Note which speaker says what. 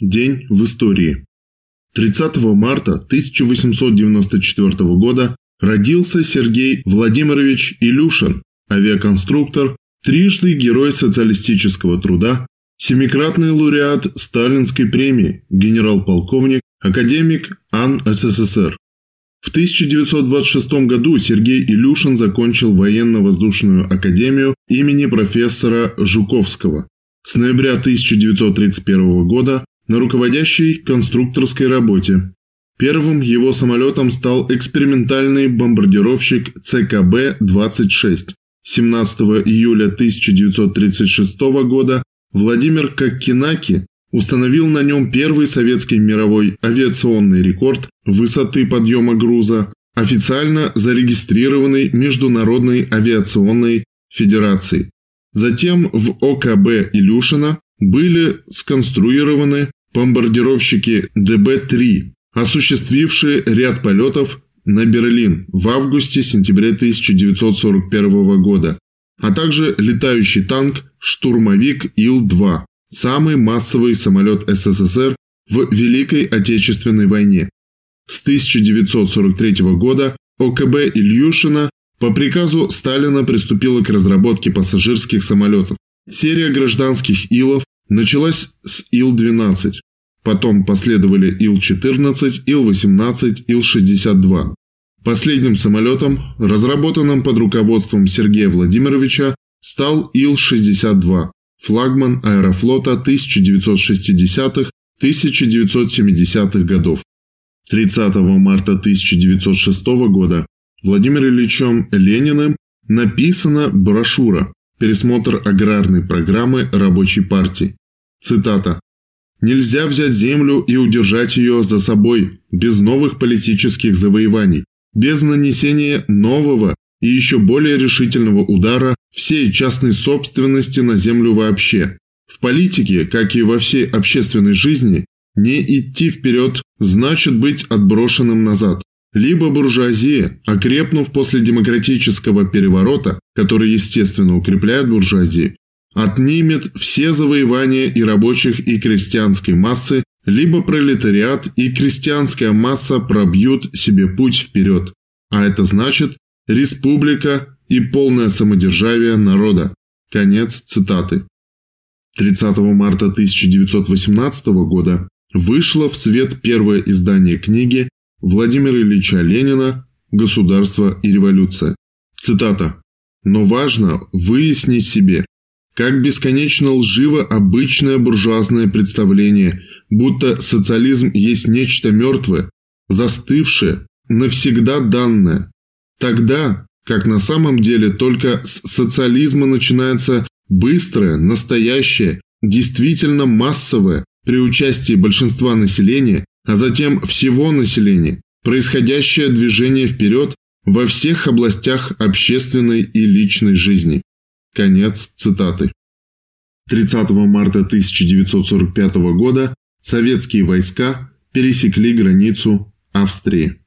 Speaker 1: День в истории. 30 марта 1894 года родился Сергей Владимирович Илюшин, авиаконструктор, трижды Герой социалистического труда, семикратный лауреат Сталинской премии, генерал-полковник, академик АН СССР. В 1926 году Сергей Илюшин закончил военно-воздушную академию имени профессора Жуковского. С ноября 1931 года на руководящей конструкторской работе. Первым его самолетом стал экспериментальный бомбардировщик ЦКБ-26. 17 июля 1936 года Владимир Коккинаки установил на нем первый советский мировой авиационный рекорд высоты подъема груза, официально зарегистрированный Международной авиационной федерацией. Затем в ОКБ Илюшина были сконструированы бомбардировщики ДБ-3, осуществившие ряд полетов на Берлин в августе-сентябре 1941 года, а также летающий танк «Штурмовик Ил-2», самый массовый самолет СССР в Великой Отечественной войне. С 1943 года ОКБ Ильюшина по приказу Сталина приступила к разработке пассажирских самолетов. Серия гражданских Илов началась с Ил-12, потом последовали Ил-14, Ил-18, Ил-62. Последним самолетом, разработанным под руководством Сергея Владимировича, стал Ил-62, флагман аэрофлота 1960-1970-х годов. 30 марта 1906 года Владимиром Ильичем Лениным написана брошюра «Пересмотр аграрной программы рабочей партии», Цитата. «Нельзя взять землю и удержать ее за собой без новых политических завоеваний, без нанесения нового и еще более решительного удара всей частной собственности на землю вообще. В политике, как и во всей общественной жизни, не идти вперед значит быть отброшенным назад. Либо буржуазия, окрепнув после демократического переворота, который естественно укрепляет буржуазию, отнимет все завоевания и рабочих, и крестьянской массы, либо пролетариат и крестьянская масса пробьют себе путь вперед. А это значит республика и полное самодержавие народа. Конец цитаты. 30 марта 1918 года вышло в свет первое издание книги Владимира Ильича Ленина «Государство и революция». Цитата. «Но важно выяснить себе, как бесконечно лживо обычное буржуазное представление, будто социализм есть нечто мертвое, застывшее, навсегда данное. Тогда, как на самом деле только с социализма начинается быстрое, настоящее, действительно массовое, при участии большинства населения, а затем всего населения, происходящее движение вперед во всех областях общественной и личной жизни. Конец цитаты. 30 марта 1945 года советские войска пересекли границу Австрии.